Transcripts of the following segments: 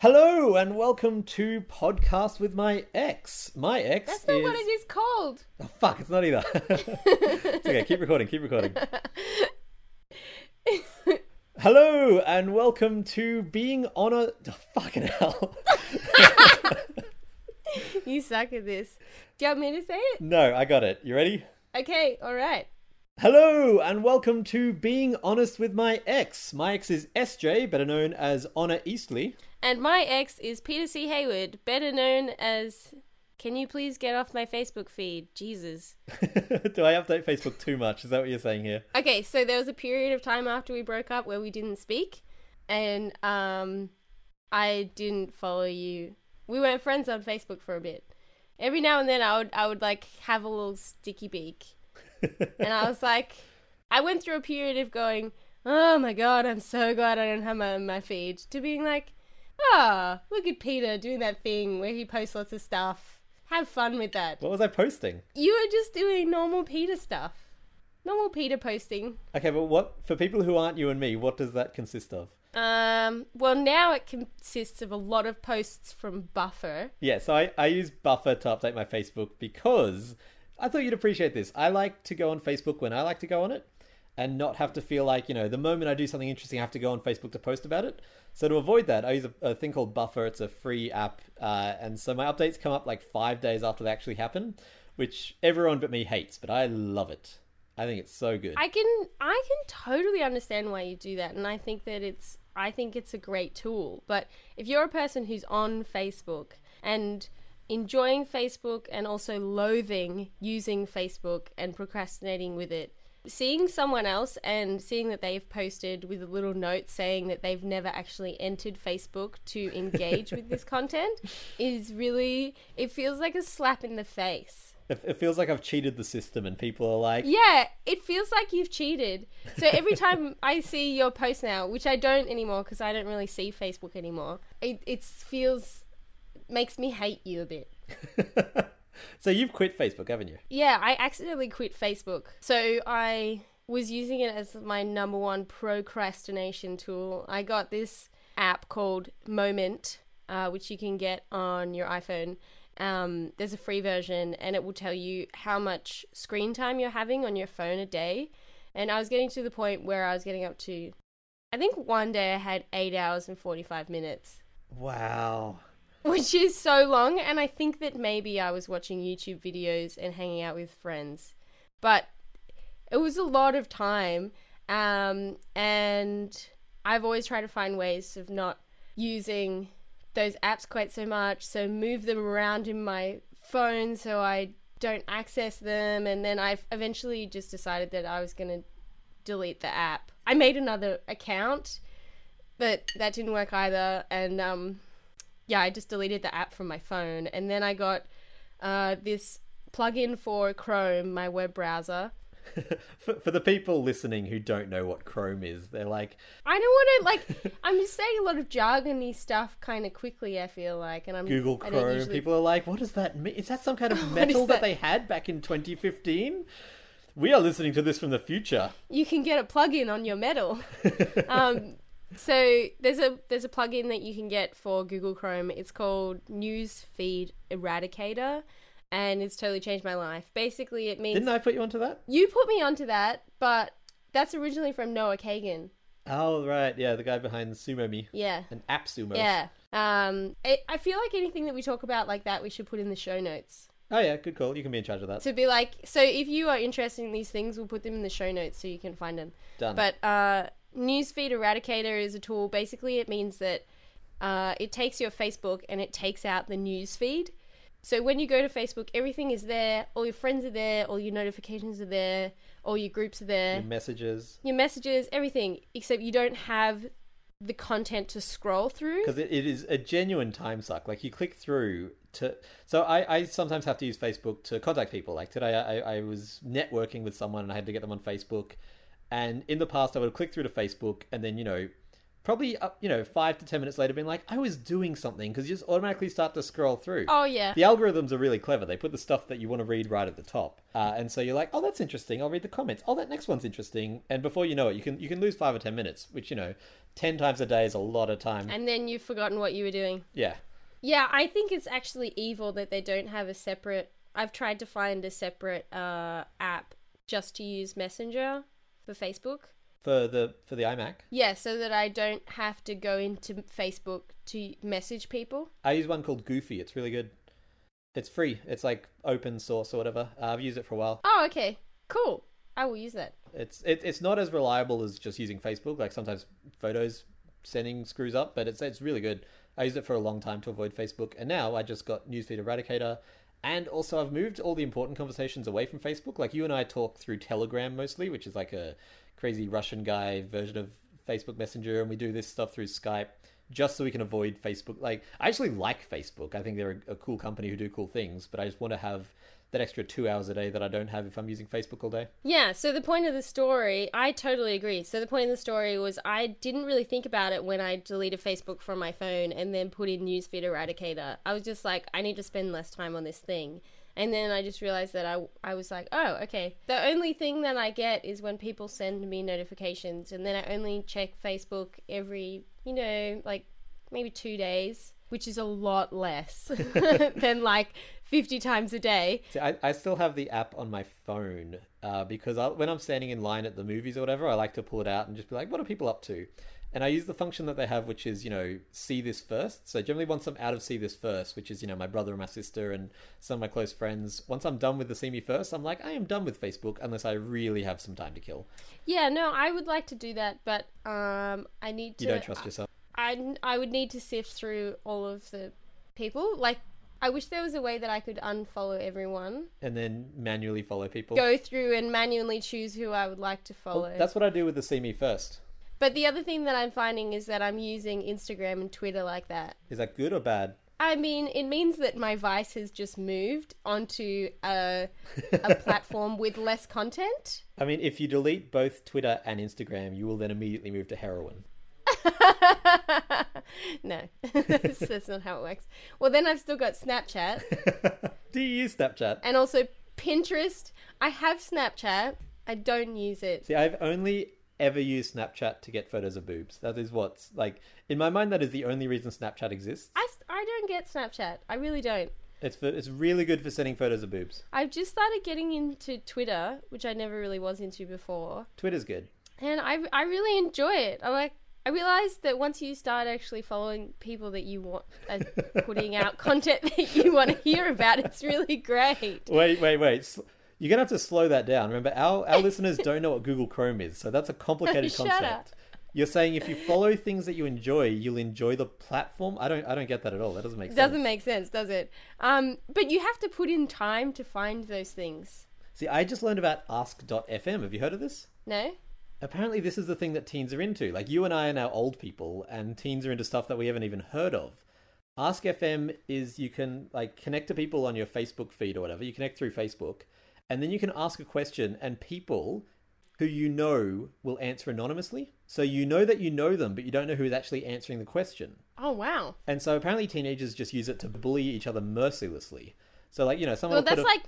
Hello and welcome to podcast with my ex. My ex That's not is. what it is called. Oh, fuck, it's not either. it's okay. Keep recording. Keep recording. Hello and welcome to being on a oh, fucking hell. You suck at this. Do you want me to say it? no, I got it. You ready? Okay, alright. Hello and welcome to being honest with my ex. My ex is SJ, better known as Honor Eastly. And my ex is Peter C. Hayward, better known as. Can you please get off my Facebook feed? Jesus. Do I update Facebook too much? Is that what you're saying here? Okay, so there was a period of time after we broke up where we didn't speak, and um, I didn't follow you. We weren't friends on Facebook for a bit. Every now and then, I would I would like have a little sticky beak, and I was like, I went through a period of going, oh my god, I'm so glad I don't have my my feed, to being like, ah, look at Peter doing that thing where he posts lots of stuff. Have fun with that. What was I posting? You were just doing normal Peter stuff. Normal Peter posting. Okay, but what for people who aren't you and me? What does that consist of? Um, well, now it consists of a lot of posts from Buffer. Yeah, so I, I use Buffer to update my Facebook because I thought you'd appreciate this. I like to go on Facebook when I like to go on it and not have to feel like, you know, the moment I do something interesting, I have to go on Facebook to post about it. So to avoid that, I use a, a thing called Buffer. It's a free app. Uh, and so my updates come up like five days after they actually happen, which everyone but me hates, but I love it. I think it's so good. I can I can totally understand why you do that, and I think that it's I think it's a great tool. But if you're a person who's on Facebook and enjoying Facebook and also loathing using Facebook and procrastinating with it, seeing someone else and seeing that they've posted with a little note saying that they've never actually entered Facebook to engage with this content is really it feels like a slap in the face. It, feels like I've cheated the system and people are like, Yeah, it feels like you've cheated. So every time I see your post now, which I don't anymore because I don't really see Facebook anymore, it it feels makes me hate you a bit. so you've quit Facebook, haven't you? Yeah, I accidentally quit Facebook. So I was using it as my number one procrastination tool. I got this app called Moment, uh, which you can get on your iPhone. Um, there's a free version, and it will tell you how much screen time you're having on your phone a day. And I was getting to the point where I was getting up to, I think one day I had eight hours and 45 minutes Wow. Which is so long and i think that maybe i was watching youtube videos and hanging out with friends but it was a lot of time um, and i've always tried to find ways of not using those apps quite so much so move them around in my phone so i don't access them and then i've eventually just decided that i was going to delete the app. I made another account but that didn't work either and um, yeah, I just deleted the app from my phone, and then I got uh, this plugin for Chrome, my web browser. for, for the people listening who don't know what Chrome is, they're like, I don't want to like. I'm just saying a lot of jargony stuff kind of quickly. I feel like, and I'm Google Chrome. usually- People are like, what does that mean? Is that some kind of metal that? that? they had back in 2015? We are listening to this from the future. you can get a plugin on your metal. um, so there's a there's a plugin that you can get for Google Chrome. It's called Newsfeed Eradicator, and it's totally changed my life. Basically, it means Didn't I put you onto that? you put me onto that, but that's originally from Noah Kagan. Oh, right. Yeah, the guy behind SumoMe. Yeah. An AppSumo. Yeah. Um, it, I feel like anything that we talk about like that, we should put in the show notes. Oh, yeah, good call. You can be in charge of that. To be like, so if you are interested in these things, we'll put them in the show notes so you can find them. Done. But uh, Newsfeed Eradicator is a tool. Basically, it means that uh, it takes your Facebook and it takes out the news feed. So when you go to Facebook, everything is there. All your friends are there. All your notifications are there. All your groups are there. Your messages. Your messages, everything. Except you don't have the content to scroll through. Because it, it is a genuine time suck. Like, you click through to. So, I, I sometimes have to use Facebook to contact people. Like, today I, I was networking with someone and I had to get them on Facebook. And in the past, I would click through to Facebook and then, you know, probably uh, you know five to ten minutes later, being like, I was doing something because you just automatically start to scroll through. Oh yeah. The algorithms are really clever. They put the stuff that you want to read right at the top, uh, and so you're like, "Oh, that's interesting. I'll read the comments. Oh, that next one's interesting." And before you know it, you can you can lose five or ten minutes, which you know, ten times a day is a lot of time. And then you've forgotten what you were doing. yeah, Yeah, I think it's actually evil that they don't have a separate. I've tried to find a separate uh, app just to use Messenger for Facebook. for the for the iMac, Yeah, so that I don't have to go into Facebook to message people. I use one called Goofy. It's really good. It's free. It's like open source or whatever. Uh, I've used it for a while. Oh, okay, cool. I will use that. It's it, it's not as reliable as just using Facebook. Like sometimes photos sending screws up, but it's it's really good. I used it for a long time to avoid Facebook, and now I just got Newsfeed Eradicator, and also I've moved all the important conversations away from Facebook. Like you and I talk through Telegram mostly, which is like a crazy Russian guy version of Facebook Messenger, and we do this stuff through Skype just so we can avoid Facebook. Like I actually like Facebook. I think they're a, a cool company who do cool things, but I just want to have that extra two hours a day that I don't have if I'm using Facebook all day. Yeah, so the point of the story, I totally agree. So the point of the story was I didn't really think about it when I deleted Facebook from my phone and then put in Newsfeed Eradicator. I was just like, I need to spend less time on this thing. And then I just realized that I, I was like, oh, okay. The only thing that I get is when people send me notifications, and then I only check Facebook every, you know, like maybe two days, which is a lot less than like 50 times a day. See, I, I still have the app on my phone uh, because I, when I'm standing in line at the movies or whatever, I like to pull it out and just be like, what are people up to? And I use the function that they have, which is, you know, see this first. So generally, once I'm out of see this first, which is, you know, my brother and my sister and some of my close friends, once I'm done with the see me first, I'm like, I am done with Facebook unless I really have some time to kill. Yeah, no, I would like to do that, but um, I need to. You don't trust yourself. I, I would need to sift through all of the people. Like, I wish there was a way that I could unfollow everyone, And then manually follow people. go through and manually choose who I would like to follow. Well, that's what I do with the see me first. But the other thing that I'm finding is that I'm using Instagram and Twitter like that. Is that good or bad? I mean, it means that my vice has just moved onto a, a platform with less content. I mean, if you delete both Twitter and Instagram, you will then immediately move to heroin. no, that's, that's not how it works. Well, then I've still got Snapchat do you use Snapchat? and also Pinterest. I have Snapchat. I don't use it. See, I've only ever used Snapchat to get photos of boobs. That is what's like in my mind. That is the only reason Snapchat exists. I, I don't get Snapchat. I really don't. It's for it's really good for sending photos of boobs. I've just started getting into Twitter, which I never really was into before. Twitter's good. and I I really enjoy it. I like. I realized that once you start actually following people that you want and putting out content that you want to hear about, it's really great. Wait, wait, wait. You're gonna have to slow that down. Remember, our our listeners don't know what Google Chrome is, so that's a complicated Shut concept. up. You're saying if you follow things that you enjoy, you'll enjoy the platform. I don't. I don't get that at all. That doesn't make sense. Doesn't make sense, does it? Um, but you have to put in time to find those things. See, I just learned about Ask.fm. Have you heard of this? No? Apparently this is the thing that teens are into. Like you and I are now old people, and teens are into stuff that we haven't even heard of. Ask FM is you can like connect to people on your Facebook feed or whatever. You connect through Facebook, and then you can ask a question, and people who you know will answer anonymously. So you know that you know them, but you don't know who is actually answering the question. Oh wow. And so apparently teenagers just use it to bully each other mercilessly. So like you know someone Well, that's a- like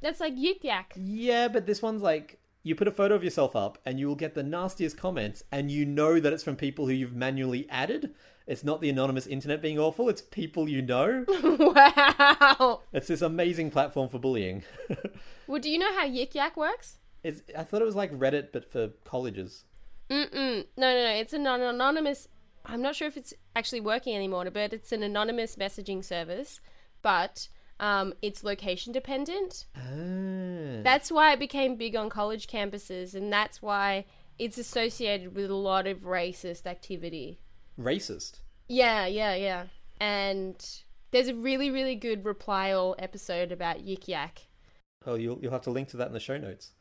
that's like yik yak. yeah, but this one's like you put a photo of yourself up and you will get the nastiest comments and you know that it's from people who you've manually added. It's not the anonymous internet being awful, it's people you know. wow. it's this amazing platform for bullying. Well, do you know how yik yak works? it's, I thought it was like Reddit but for colleges. Mm-mm. No, no, no. It's an anonymous. I'm not sure if it's actually working anymore, but it's an anonymous messaging service. But um, it's location dependent. Ah. That's why it became big on college campuses, and that's why it's associated with a lot of racist activity. Racist. Yeah, yeah, yeah. And there's a really, really good reply all episode about yik yak. Oh, you'll, you'll have to link to that in the show notes.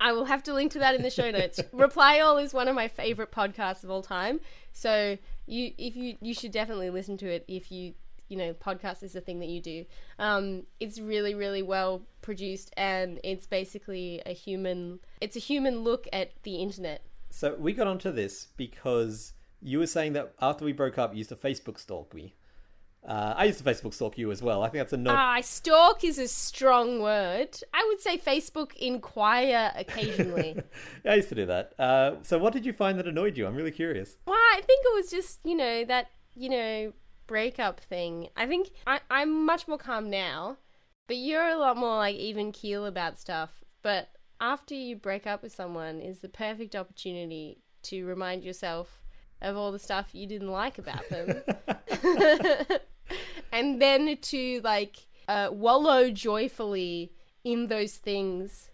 I will have to link to that in the show notes. Reply All is one of my favorite podcasts of all time. So you, if you, you should definitely listen to it if you, you know, podcast is the thing that you do. Um, it's really, really well produced, and it's basically a human. It's a human look at the internet. So we got onto this because you were saying that after we broke up, you used to Facebook stalk me. Uh, I used to Facebook stalk you as well. I think that's a no. Ah, stalk is a strong word. I would say Facebook inquire occasionally. I used to do that. Uh, so, what did you find that annoyed you? I'm really curious. well, I think it was just, you know, that, you know, breakup thing. I think I, I'm much more calm now, but you're a lot more like even keel about stuff. But after you break up with someone is the perfect opportunity to remind yourself of all the stuff you didn't like about them. and then to like uh, wallow joyfully in those things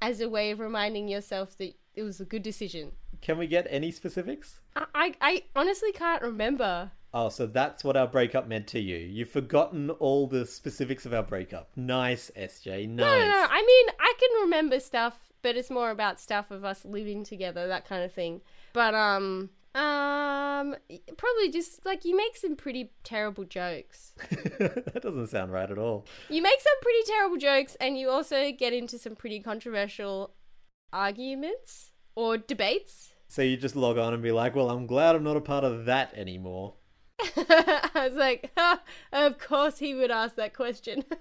as a way of reminding yourself that it was a good decision. Can we get any specifics? I, I, I honestly can't remember. Oh, so that's what our breakup meant to you. You've forgotten all the specifics of our breakup. Nice, SJ. Nice. No, no, no. I mean, I can remember stuff, but it's more about stuff of us living together, that kind of thing. But um, um, probably just like you make some pretty terrible jokes. that doesn't sound right at all. You make some pretty terrible jokes, and you also get into some pretty controversial arguments or debates. So you just log on and be like, well, I'm glad I'm not a part of that anymore. I was like, "Ha, of course he would ask that question.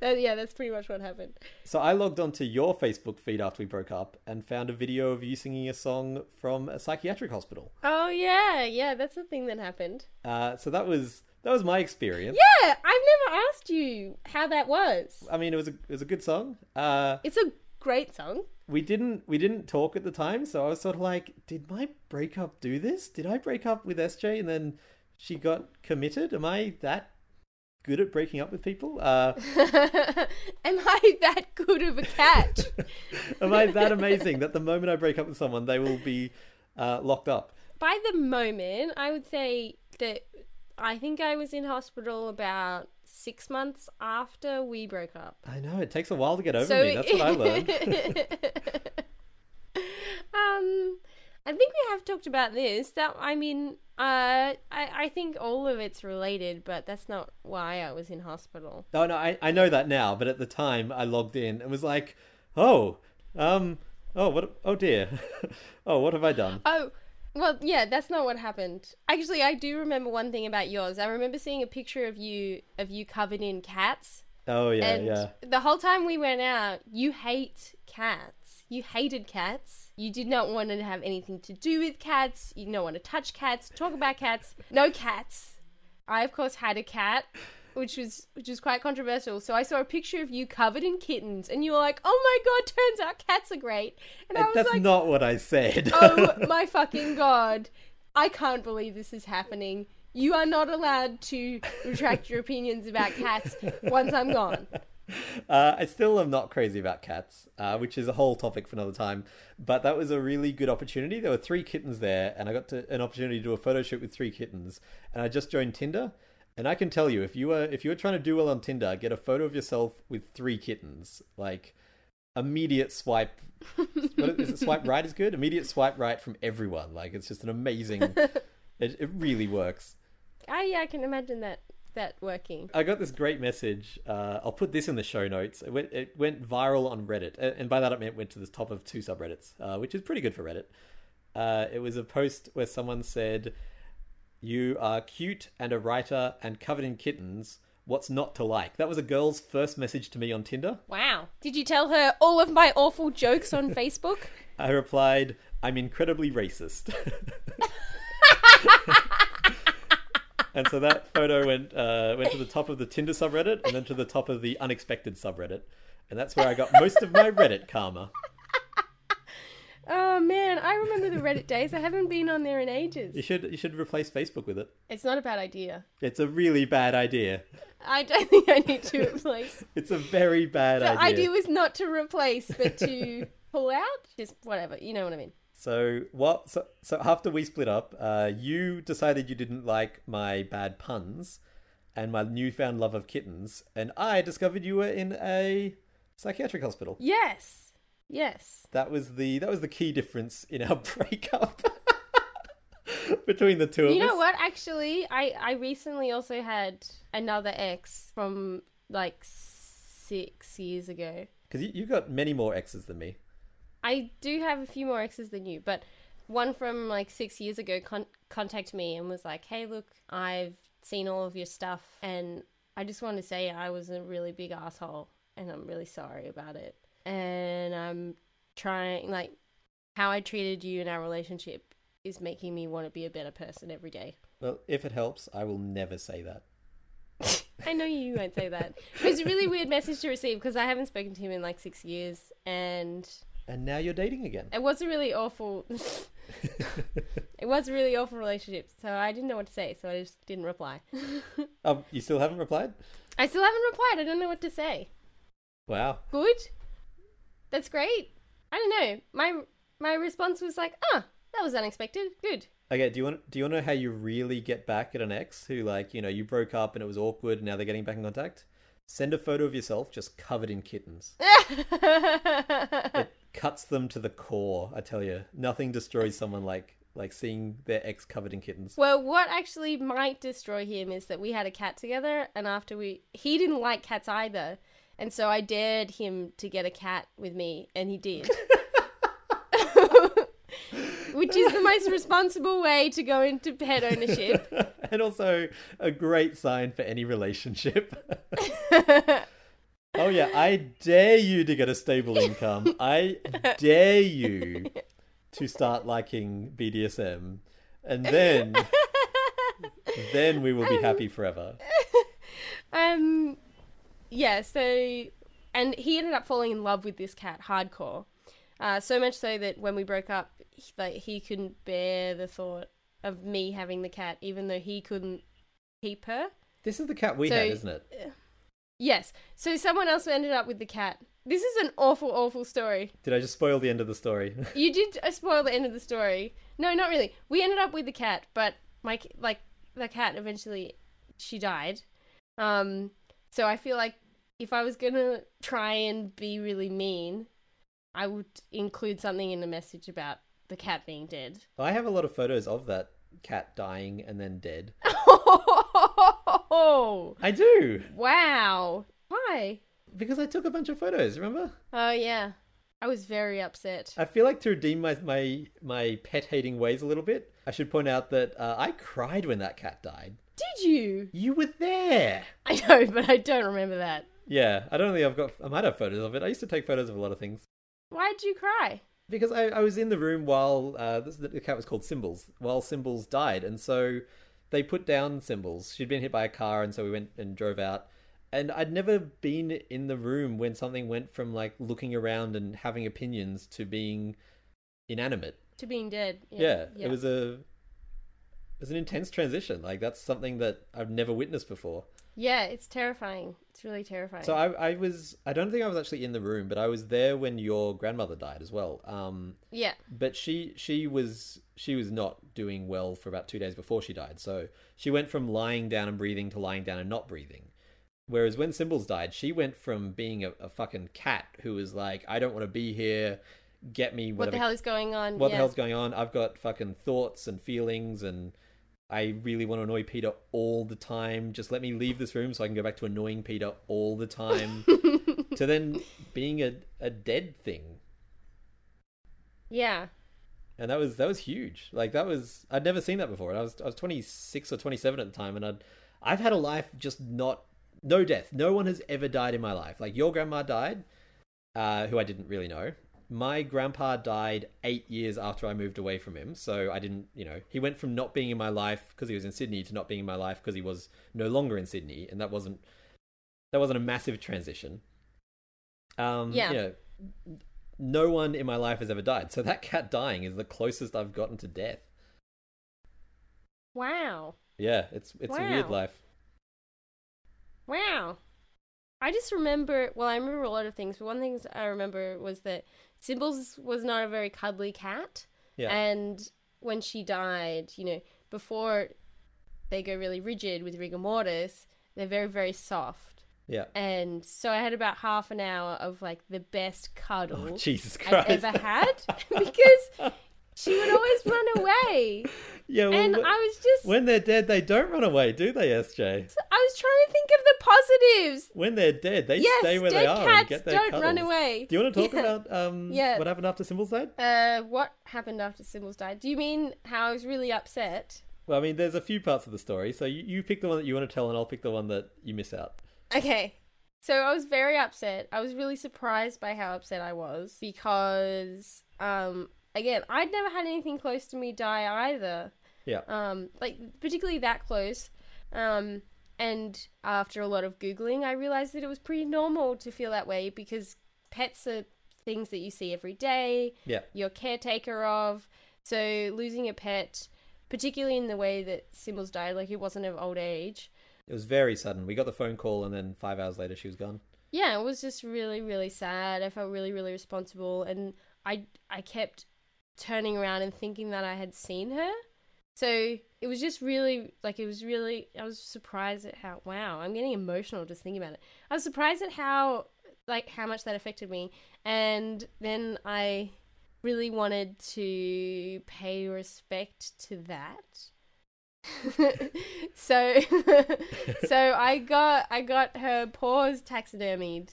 that, yeah, that's pretty much what happened. So I logged onto your Facebook feed after we broke up and found a video of you singing a song from a psychiatric hospital. Oh yeah, yeah, that's the thing that happened. Uh, so that was that was my experience. Yeah, I've never asked you how that was. I mean, it was a it was a good song. Uh, It's a great song. we didn't we didn't talk at the time, so I was sort of like, did my breakup do this? Did I break up with SJ and then she got committed? Am I that good at breaking up with people? Uh, Am I that good of a cat? am I that amazing that the moment I break up with someone, they will be uh, locked up? By the moment, I would say that I think I was in hospital about six months after we broke up. I know it takes a while to get over me. That's what I learned. um, I think we have talked about this. That I mean, uh, I I think all of it's related, but that's not why I was in hospital. No, no, I, I know that now, but at the time I logged in and was like, oh, um, oh, what, oh dear, oh, what have I done? Oh, well, yeah, that's not what happened. Actually, I do remember one thing about yours. I remember seeing a picture of you of you covered in cats. Oh yeah, and yeah. the whole time we went out, you hate cats. You hated cats. You did not want to have anything to do with cats. You did not want to touch cats, talk about cats. No cats. I of course had a cat, which was which was quite controversial. So I saw a picture of you covered in kittens, and you were like, "Oh my god! Turns out cats are great." And I was That's like, not what I said. oh my fucking god. I can't believe this is happening. You are not allowed to retract your opinions about cats once I'm gone. Uh, I still am not crazy about cats, uh, which is a whole topic for another time. But that was a really good opportunity. There were three kittens there, and I got to, an opportunity to do a photo shoot with three kittens. And I just joined Tinder, and I can tell you, if you were if you were trying to do well on Tinder, get a photo of yourself with three kittens, like immediate swipe. what is it? Swipe right is good. Immediate swipe right from everyone. Like it's just an amazing. it, it really works. Ah, yeah, I can imagine that that working. I got this great message. Uh, I'll put this in the show notes. It went, it went viral on Reddit, and by that I meant went to the top of two subreddits, uh, which is pretty good for Reddit. Uh, it was a post where someone said, "You are cute and a writer and covered in kittens. What's not to like?" That was a girl's first message to me on Tinder. Wow. Did you tell her all of my awful jokes on Facebook? I replied, "I'm incredibly racist." and so that photo went uh, went to the top of the Tinder subreddit and then to the top of the unexpected subreddit, and that's where I got most of my Reddit karma. Oh man, I remember the Reddit days. I haven't been on there in ages. You should you should replace Facebook with it. It's not a bad idea. It's a really bad idea. I don't think I need to replace. It's a very bad The idea. The idea was not to replace, but to pull out. Just whatever. You know what I mean. So what? So, so after we split up, uh, you decided you didn't like my bad puns and my newfound love of kittens, and I discovered you were in a psychiatric hospital. Yes. Yes. That was the that was the key difference in our breakup between the two of You us. You know what? Actually, I I recently also had another ex from like six years ago. Because you, you've got many more exes than me. I do have a few more exes than you, but one from like six years ago con- contacted me and was like, "Hey, look, I've seen all of your stuff, and I just want to say I was a really big asshole, and I'm really sorry about it. And I'm trying, like, how I treated you in our relationship is making me want to be a better person every day." Well, if it helps, I will never say that. I know you won't say that. It was a really weird message to receive because I haven't spoken to him in like six years, and And now you're dating again. it was a really awful. it was a really awful relationship, so I didn't know what to say, so I just didn't reply. um, you still haven't replied? I still haven't replied. I don't know what to say. Wow. Good. That's great. I don't know. My my response was like, "Ah, that was unexpected. Good." Okay, do you want do you want to know how you really get back at an ex who like, you know, you broke up and it was awkward and now they're getting back in contact? Send a photo of yourself just covered in kittens. It cuts them to the core, I tell you. Nothing destroys someone like like seeing their ex covered in kittens. well, what actually might destroy him is that we had a cat together, and after we, he didn't like cats either, and so I dared him to get a cat with me, and he did. Which is the most responsible way to go into pet ownership. and also a great sign for any relationship. oh yeah, I dare you to get a stable income. I dare you to start liking BDSM. And then then we will be happy forever. um, yeah. So, and he ended up falling in love with this cat hardcore. Uh, so much so that when we broke up, he, like he couldn't bear the thought of me having the cat, even though he couldn't keep her. This is the cat we So- had, isn't it? Yes. So someone else ended up with the cat. This is an awful, awful story. Did I just spoil the end of the story? You did uh, spoil the end of the story. No, not really. We ended up with the cat, but my like the cat eventually she died. Um, so I feel like if I was gonna try and be really mean, I would include something in the message about the cat being dead. I have a lot of photos of that cat dying and then dead. Oh, I do. wow. Why? Because I took a bunch of photos, remember? Oh yeah. I was very upset. I feel like to redeem my my, my pet hating ways a little bit, I should point out that uh, I cried when that cat died. Did you? You were there. I know, but I don't remember that. Yeah, I don't think I've got. I might have photos of it. I used to take photos of a lot of things Why'd you cry? because I, I was in the room while uh, this, the cat was called Symbols. While Symbols died, and so they put down Symbols. She'd been hit by a car, and so we went and drove out. And I'd never been in the room when something went from like looking around and having opinions to being inanimate. To being dead. Yeah, it was a was an intense transition. Like that's something that I've never witnessed before. Yeah, it's terrifying. It's really terrifying. So I, I was I don't think I was actually in the room, but I was there when your grandmother died as well. Um, yeah. but she she was she was not doing well for about two days before she died. So she went from lying down and breathing to lying down and not breathing. Whereas when Symbols died, she went from being a, a fucking cat who was like, I don't want to be here. Get me What the hell is going on? what yeah. the hell's going on? I've got fucking thoughts and feelings, and I really want to annoy Peter all the time. Just let me leave this room so I can go back to annoying Peter all the time. to then being a, a dead thing, Yeah. and that was that was huge. Like that was I'd never seen that before. And I was I was twenty six or twenty seven at the time, and I'd I've had a life just not no death. No one has ever died in my life. Like your grandma died, uh, who I didn't really know. My grandpa died eight years after I moved away from him, so I didn't, you know, he went from not being in my life because he was in Sydney to not being in my life because he was no longer in Sydney, and that wasn't that wasn't a massive transition. Um, Yeah. You know, no one in my life has ever died, so that cat dying is the closest I've gotten to death. Wow. Yeah, it's it's a weird life. Wow. I just remember, well, I remember a lot of things, but one thing I remember was that Symbols was not a very cuddly cat. Yeah. And when she died, you know, before they go really rigid with rigor mortis, they're very, very soft. Yeah. And so I had about half an hour of like the best cuddle Oh, Jesus I've Christ. ever had because she would always run away. yeah, well, And I was just when they're dead, they don't run away, do they, SJ? Was trying to think of the positives. When they're dead, they yes, stay where they are and cats get their don't cuddles. run away. Do you want to talk Yeah. about um, Yeah. what happened after Symbols died? Uh, what happened after Symbols died? Do you mean how I was really upset? Well, I mean, there's a few parts of the story, so you, you pick the one that you want to tell, and I'll pick the one that you miss out. Okay. So I was very upset. I was really surprised by how upset I was because um again, I'd never had anything close to me die either. Yeah. Um like particularly that close. Um and after a lot of googling, I realized that it was pretty normal to feel that way because pets are things that you see every day, Yeah. you're caretaker of. So losing a pet, particularly in the way that Symbols died, like it wasn't of old age, It was very sudden. We got the phone call, and then five hours later, she was gone. yeah, it was just really, really sad. I felt really, really responsible, and I, I kept turning around and thinking that I had seen her. So it was just really, like, it was really. I was surprised at how. Wow, I'm getting emotional just thinking about it. I was surprised at how, like, how much that affected me, and then I really wanted to pay respect to that. so so I got I got her paws taxidermied.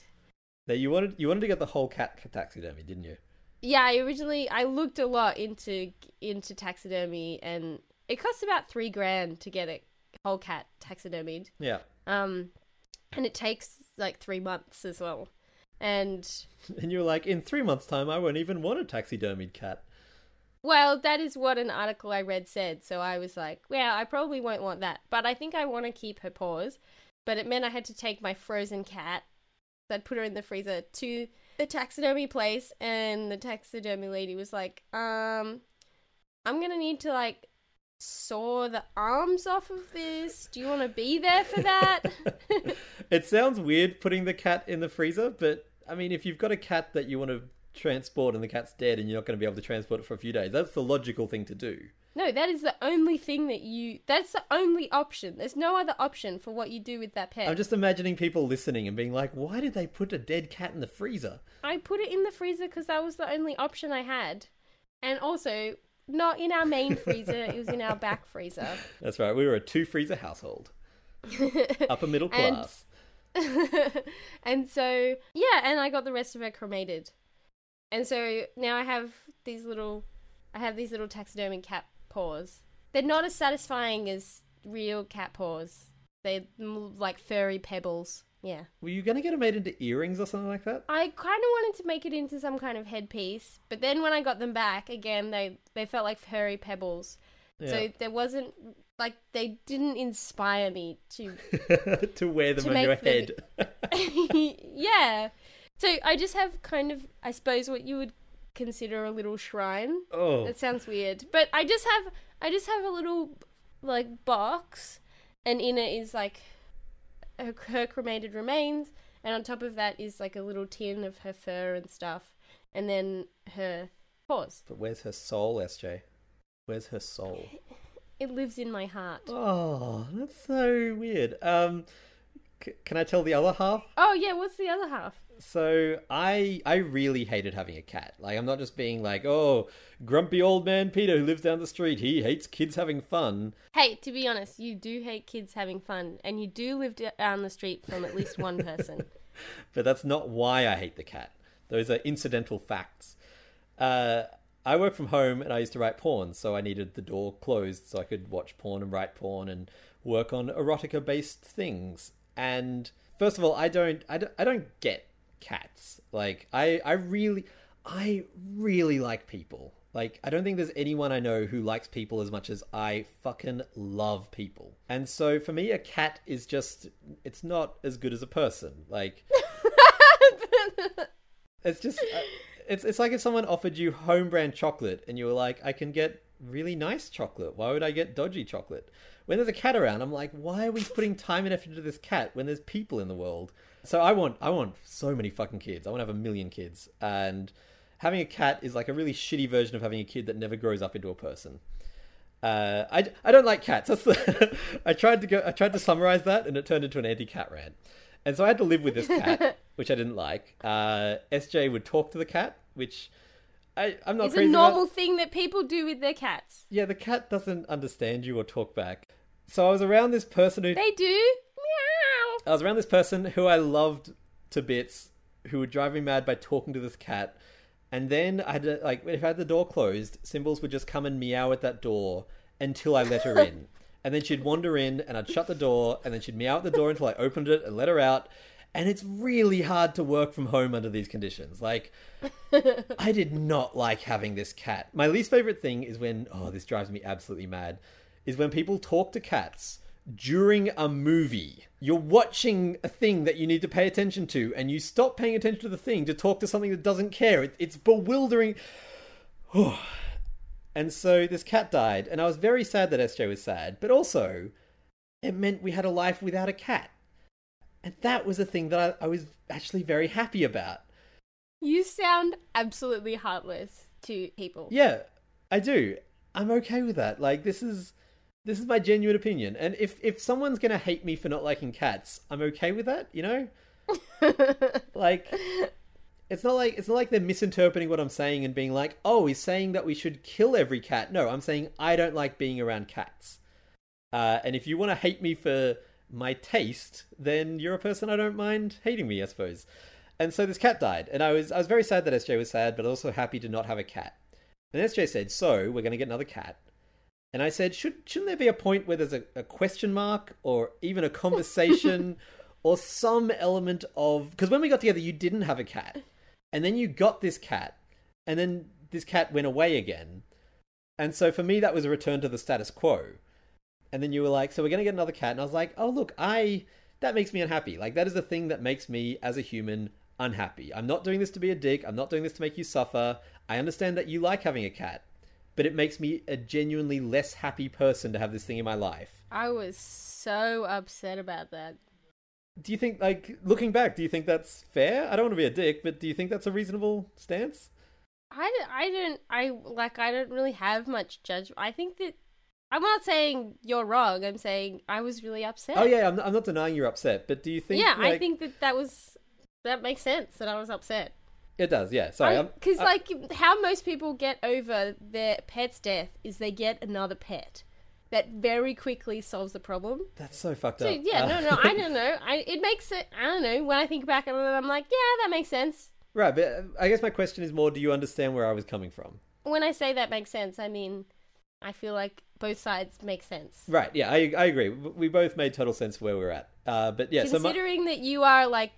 Now you wanted you wanted to get the whole cat taxidermy, didn't you? Yeah, I originally I looked a lot into into taxidermy and it costs about 3 grand to get a whole cat taxidermied. Yeah. Um and it takes like 3 months as well. And And you're like, in three months' time, I won't even want a taxidermied cat. Well, that is what an article I read said. So I was like, well, I probably won't want that. But I think I want to keep her paws. But it meant I had to take my frozen cat, I'd put her in the freezer, to the taxidermy place. And the taxidermy lady was like, um, I'm going to need to like saw the arms off of this. Do you want to be there for that? it sounds weird putting the cat in the freezer, but I mean, if you've got a cat that you want to transport and the cat's dead and you're not going to be able to transport it for a few days, that's the logical thing to do. no, that is the only thing that you. That's the only option. There's no other option for what you do with that pet. I'm just imagining people listening and being like, why did they put a dead cat in the freezer? I put it in the freezer because that was the only option I had. And also, not in our main freezer, it was in our back freezer. That's right, we were a two freezer household, upper middle class. and so, yeah, and I got the rest of it cremated. And so now I have these little, I have these little taxidermy cat paws. They're not as satisfying as real cat paws. They're like furry pebbles. Yeah. Were you going to get it made into earrings or something like that? I kind of wanted to make it into some kind of headpiece, but then when I got them back again, they they felt like furry pebbles. Yeah. So there wasn't like they didn't inspire me to to wear them To on your them- head. yeah. So I just have kind of I suppose what you would consider a little shrine. oh, That sounds weird, but I just have I just have a little like box, and in it is like her, her cremated remains, and on top of that is like a little tin of her fur and stuff, and then her paws. but where's her soul, SJ? Where's her soul? It lives in my heart. Oh, that's so weird. Um, c- can I tell the other half? Oh yeah, what's the other half? So I I really hated having a cat. Like I'm not just being like, oh, grumpy old man Peter who lives down the street. He hates kids having fun. Hey, to be honest, you do hate kids having fun, and you do live down the street from at least one person. But that's not why I hate the cat. Those are incidental facts. Uh, I work from home and I used to write porn, so I needed the door closed so I could watch porn and write porn and work on erotica based things. And first of all, I don't, I don't, I don't get cats. Like, I, I really, I really like people. Like, I don't think there's anyone I know who likes people as much as I fucking love people. And so for me, a cat is just, it's not as good as a person. Like, it's just uh, it's it's like if someone offered you home brand chocolate and you were like, I can get really nice chocolate. Why would I get dodgy chocolate? When there's a cat around, I'm like, why are we putting time and effort into this cat when there's people in the world? So I want I want so many fucking kids. I want to have a million kids. And having a cat is like a really shitty version of having a kid that never grows up into a person. Uh, I, I don't like cats. That's the, I tried to go. I tried to summarize that, and it turned into an anti-cat rant. And so I had to live with this cat, which I didn't like. Uh, SJ would talk to the cat, which I, I'm not it's a normal about. thing that people do with their cats. Yeah, the cat doesn't understand you or talk back. So I was around this person who They do. Meow. I was around this person who I loved to bits, who would drive me mad by talking to this cat. And then I had to, like, if I had the door closed, Symbols would just come and meow at that door until I let her in. and then she'd wander in, and I'd shut the door, and then she'd meow at the door until I opened it and let her out. And it's really hard to work from home under these conditions. Like, I did not like having this cat. My least favorite thing is when, oh, this drives me absolutely mad, is when people talk to cats during a movie. You're watching a thing that you need to pay attention to, and you stop paying attention to the thing to talk to something that doesn't care. It, it's bewildering. and so this cat died, and I was very sad that SJ was sad, but also it meant we had a life without a cat. And that was a thing that I, I was actually very happy about. You sound absolutely heartless to people. Yeah, I do. I'm okay with that. Like this is this is my genuine opinion. And if if someone's gonna hate me for not liking cats, I'm okay with that. You know, like it's not like it's not like they're misinterpreting what I'm saying and being like, oh, he's saying that we should kill every cat. No, I'm saying I don't like being around cats. Uh, and if you want to hate me for my taste, then you're a person I don't mind hating me, I suppose. And so this cat died, and I was I was very sad that SJ was sad, but also happy to not have a cat. And SJ said, "So we're going to get another cat." And I said, "Should shouldn't there be a point where there's a, a question mark or even a conversation or some element of because when we got together, you didn't have a cat, and then you got this cat, and then this cat went away again, and so for me that was a return to the status quo." And then you were like, "So we're going to get another cat," and I was like, "Oh look, I." That makes me unhappy. Like, that is the thing that makes me, as a human, unhappy. I'm not doing this to be a dick. I'm not doing this to make you suffer. I understand that you like having a cat, but it makes me a genuinely less happy person to have this thing in my life. I was so upset about that. Do you think, like, looking back, do you think that's fair? I don't want to be a dick, but do you think that's a reasonable stance? I, I don't, I, like, I don't really have much judgment. I think that, I'm not saying you're wrong. I'm saying I was really upset. Oh, yeah, I'm not, I'm not denying you're upset, but do you think. Yeah, like... I think that that was that makes sense that I was upset. It does, yeah. Sorry, because like how most people get over their pet's death is they get another pet. That very quickly solves the problem. That's so fucked so, up. Yeah, uh, no, no, I don't know. I it makes it. I don't know. When I think back on it, I'm like, yeah, that makes sense. Right, but uh, I guess my question is more: Do you understand where I was coming from? When I say that makes sense, I mean, I feel like both sides make sense. Right. Yeah, I I agree. We both made total sense where we're at. Uh, but yeah, considering so my... that you are like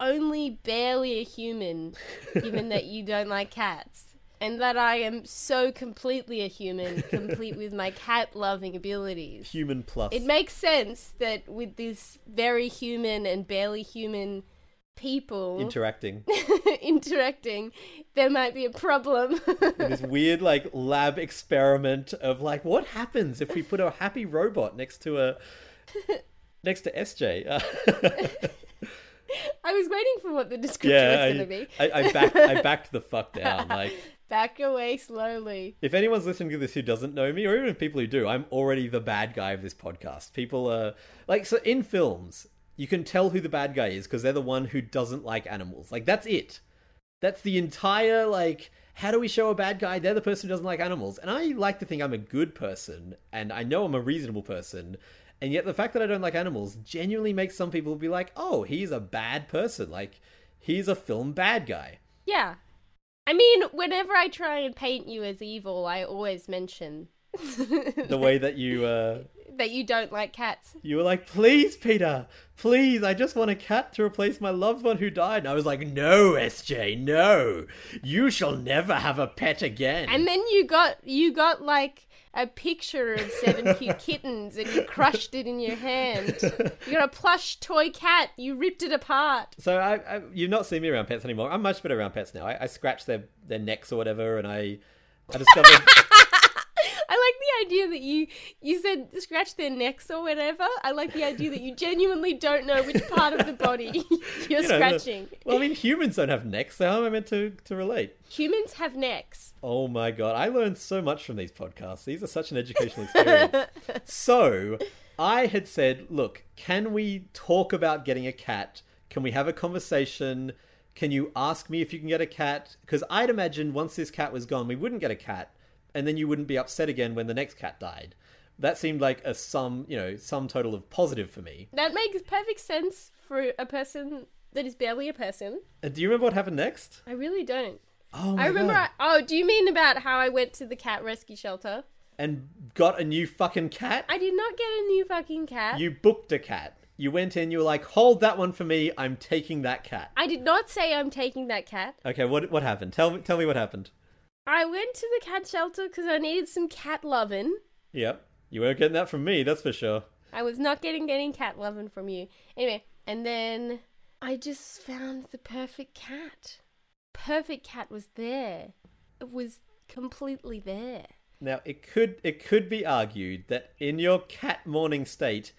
only barely a human, given that you don't like cats. And that I am so completely a human, complete with my cat loving abilities. Human plus. It makes sense that with this very human and barely human people interacting interacting there might be a problem this weird like lab experiment of like what happens if we put a happy robot next to a next to sj I was waiting for what the description yeah, was going to be. I, I, backed, I backed the fuck down. Like back away slowly. If anyone's listening to this who doesn't know me, or even people who do, I'm already the bad guy of this podcast. People are like so in films, you can tell who the bad guy is because they're the one who doesn't like animals. Like that's it. That's the entire like. How do we show a bad guy? They're the person who doesn't like animals. And I like to think I'm a good person, and I know I'm a reasonable person, and yet the fact that I don't like animals genuinely makes some people be like, "Oh, he's a bad person. Like he's a film bad guy." Yeah. I mean, whenever I try and paint you as evil, I always mention the way that you uh that you don't like cats. You were like, "Please, Peter, please, I just want a cat to replace my loved one who died." And I was like, "No, SJ, no. You shall never have a pet again." And then you got you got like a picture of seven cute kittens and you crushed it in your hand. You got a plush toy cat. You ripped it apart. So I, I you've not seen me around pets anymore. I'm much better around pets now. I, I scratch their their necks or whatever, and I I discovered. I like the idea that you you said scratch their necks or whatever. I like the idea that you genuinely don't know which part of the body you're you know, scratching. The, well, I mean, humans don't have necks, so how am I meant to, to relate? Humans have necks. Oh my god, I learned so much from these podcasts. These are such an educational experience. so, I had said, look, can we talk about getting a cat? Can we have a conversation? Can you ask me if you can get a cat? Because I'd imagine once this cat was gone, we wouldn't get a cat and then you wouldn't be upset again when the next cat died. that seemed like a sum, you know, sum total of positive for me. That makes perfect sense for a person that is barely a person. Uh, do you remember what happened next? I really don't. Oh my I remember. I, oh, do you mean about how I went to the cat rescue shelter? and got a new fucking cat. I did not get a new fucking cat. You booked a cat. You went in. You were like, "Hold that one for me. I'm taking that cat." I did not say I'm taking that cat. Okay, what what happened? Tell me tell me what happened. I went to the cat shelter because I needed some cat loving. Yep, you weren't getting that from me. That's for sure. I was not getting getting cat loving from you. Anyway, and then I just found the perfect cat. Perfect cat was there. It was completely there. Now it could it could be argued that in your cat morning state,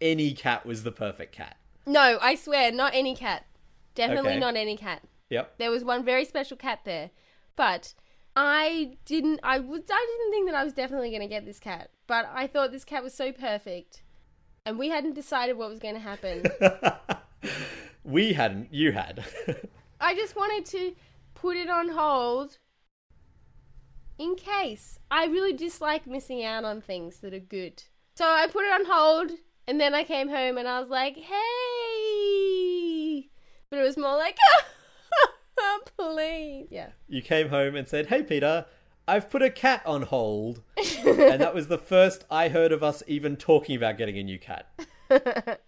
any cat was the perfect cat. No, I swear, not any cat. Definitely Okay. not any cat. Yep. There was one very special cat there, but I didn't. I was. I didn't think that I was definitely going to get this cat, but I thought this cat was so perfect, and we hadn't decided what was going to happen. we hadn't. You had. I just wanted to put it on hold in case. I really dislike missing out on things that are good. So I put it on hold, and then I came home and I was like, hey. But it was more like, ah! Yeah. you came home and said, "Hey Peter, I've put a cat on hold," and that was the first I heard of us even talking about getting a new cat.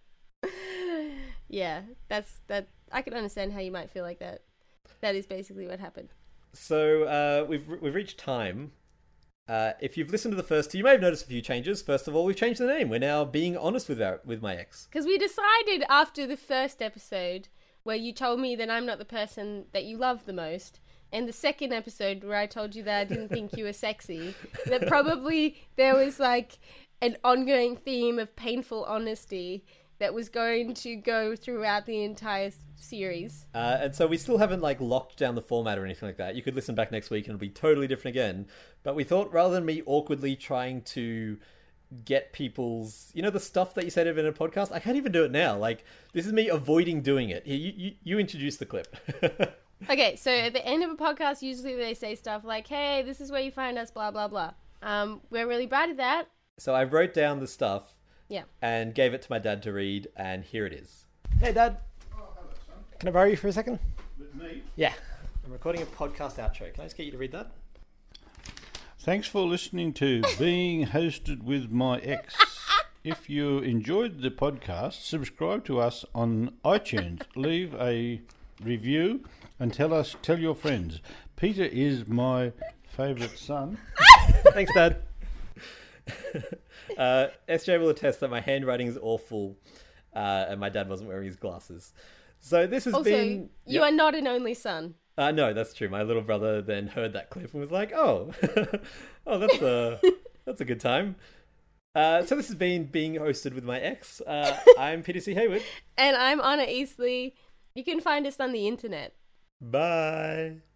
yeah, that's that. I can understand how you might feel like that. That is basically what happened. So uh, we've we've reached time. Uh, if you've listened to the first two, you may have noticed a few changes. First of all, we've changed the name. We're now being honest with our with my ex. Because we decided after the first episode where you told me that I'm not the person that you love the most, and the second episode where I told you that I didn't think you were sexy, that probably there was like an ongoing theme of painful honesty that was going to go throughout the entire series. Uh, and so we still haven't like locked down the format or anything like that. You could listen back next week and it'll be totally different again. But we thought rather than me awkwardly trying to get people's, you know, the stuff that you said in a podcast, I can't even do it now. Like this is me avoiding doing it. You you, you introduce the clip. Okay, so at the end of a podcast, usually they say stuff like, hey, this is where you find us, blah, blah, blah. Um, we're really bad at that. so I wrote down the stuff Yeah. and gave it to my dad to read, and here it is. Hey, Dad. oh, hello, Can I borrow you for a second? Me? Yeah. I'm recording a podcast outro. Can I just get you to read that? Thanks for listening to Being Hosted with My Ex. If you enjoyed the podcast, subscribe to us on iTunes. Leave a review and tell us tell your friends. Peter is my favourite son. Thanks, Dad. uh, SJ will attest that my handwriting is awful, uh, and my dad wasn't wearing his glasses. So this has Also, been. you are not an only son. Uh, no, that's true. My little brother then heard that clip and was like, "Oh, oh, that's a that's a good time." Uh, so this has been being hosted with my ex. Uh, I'm Peter C. Hayward. And I'm Honor Eastly. You can find us on the internet. Bye.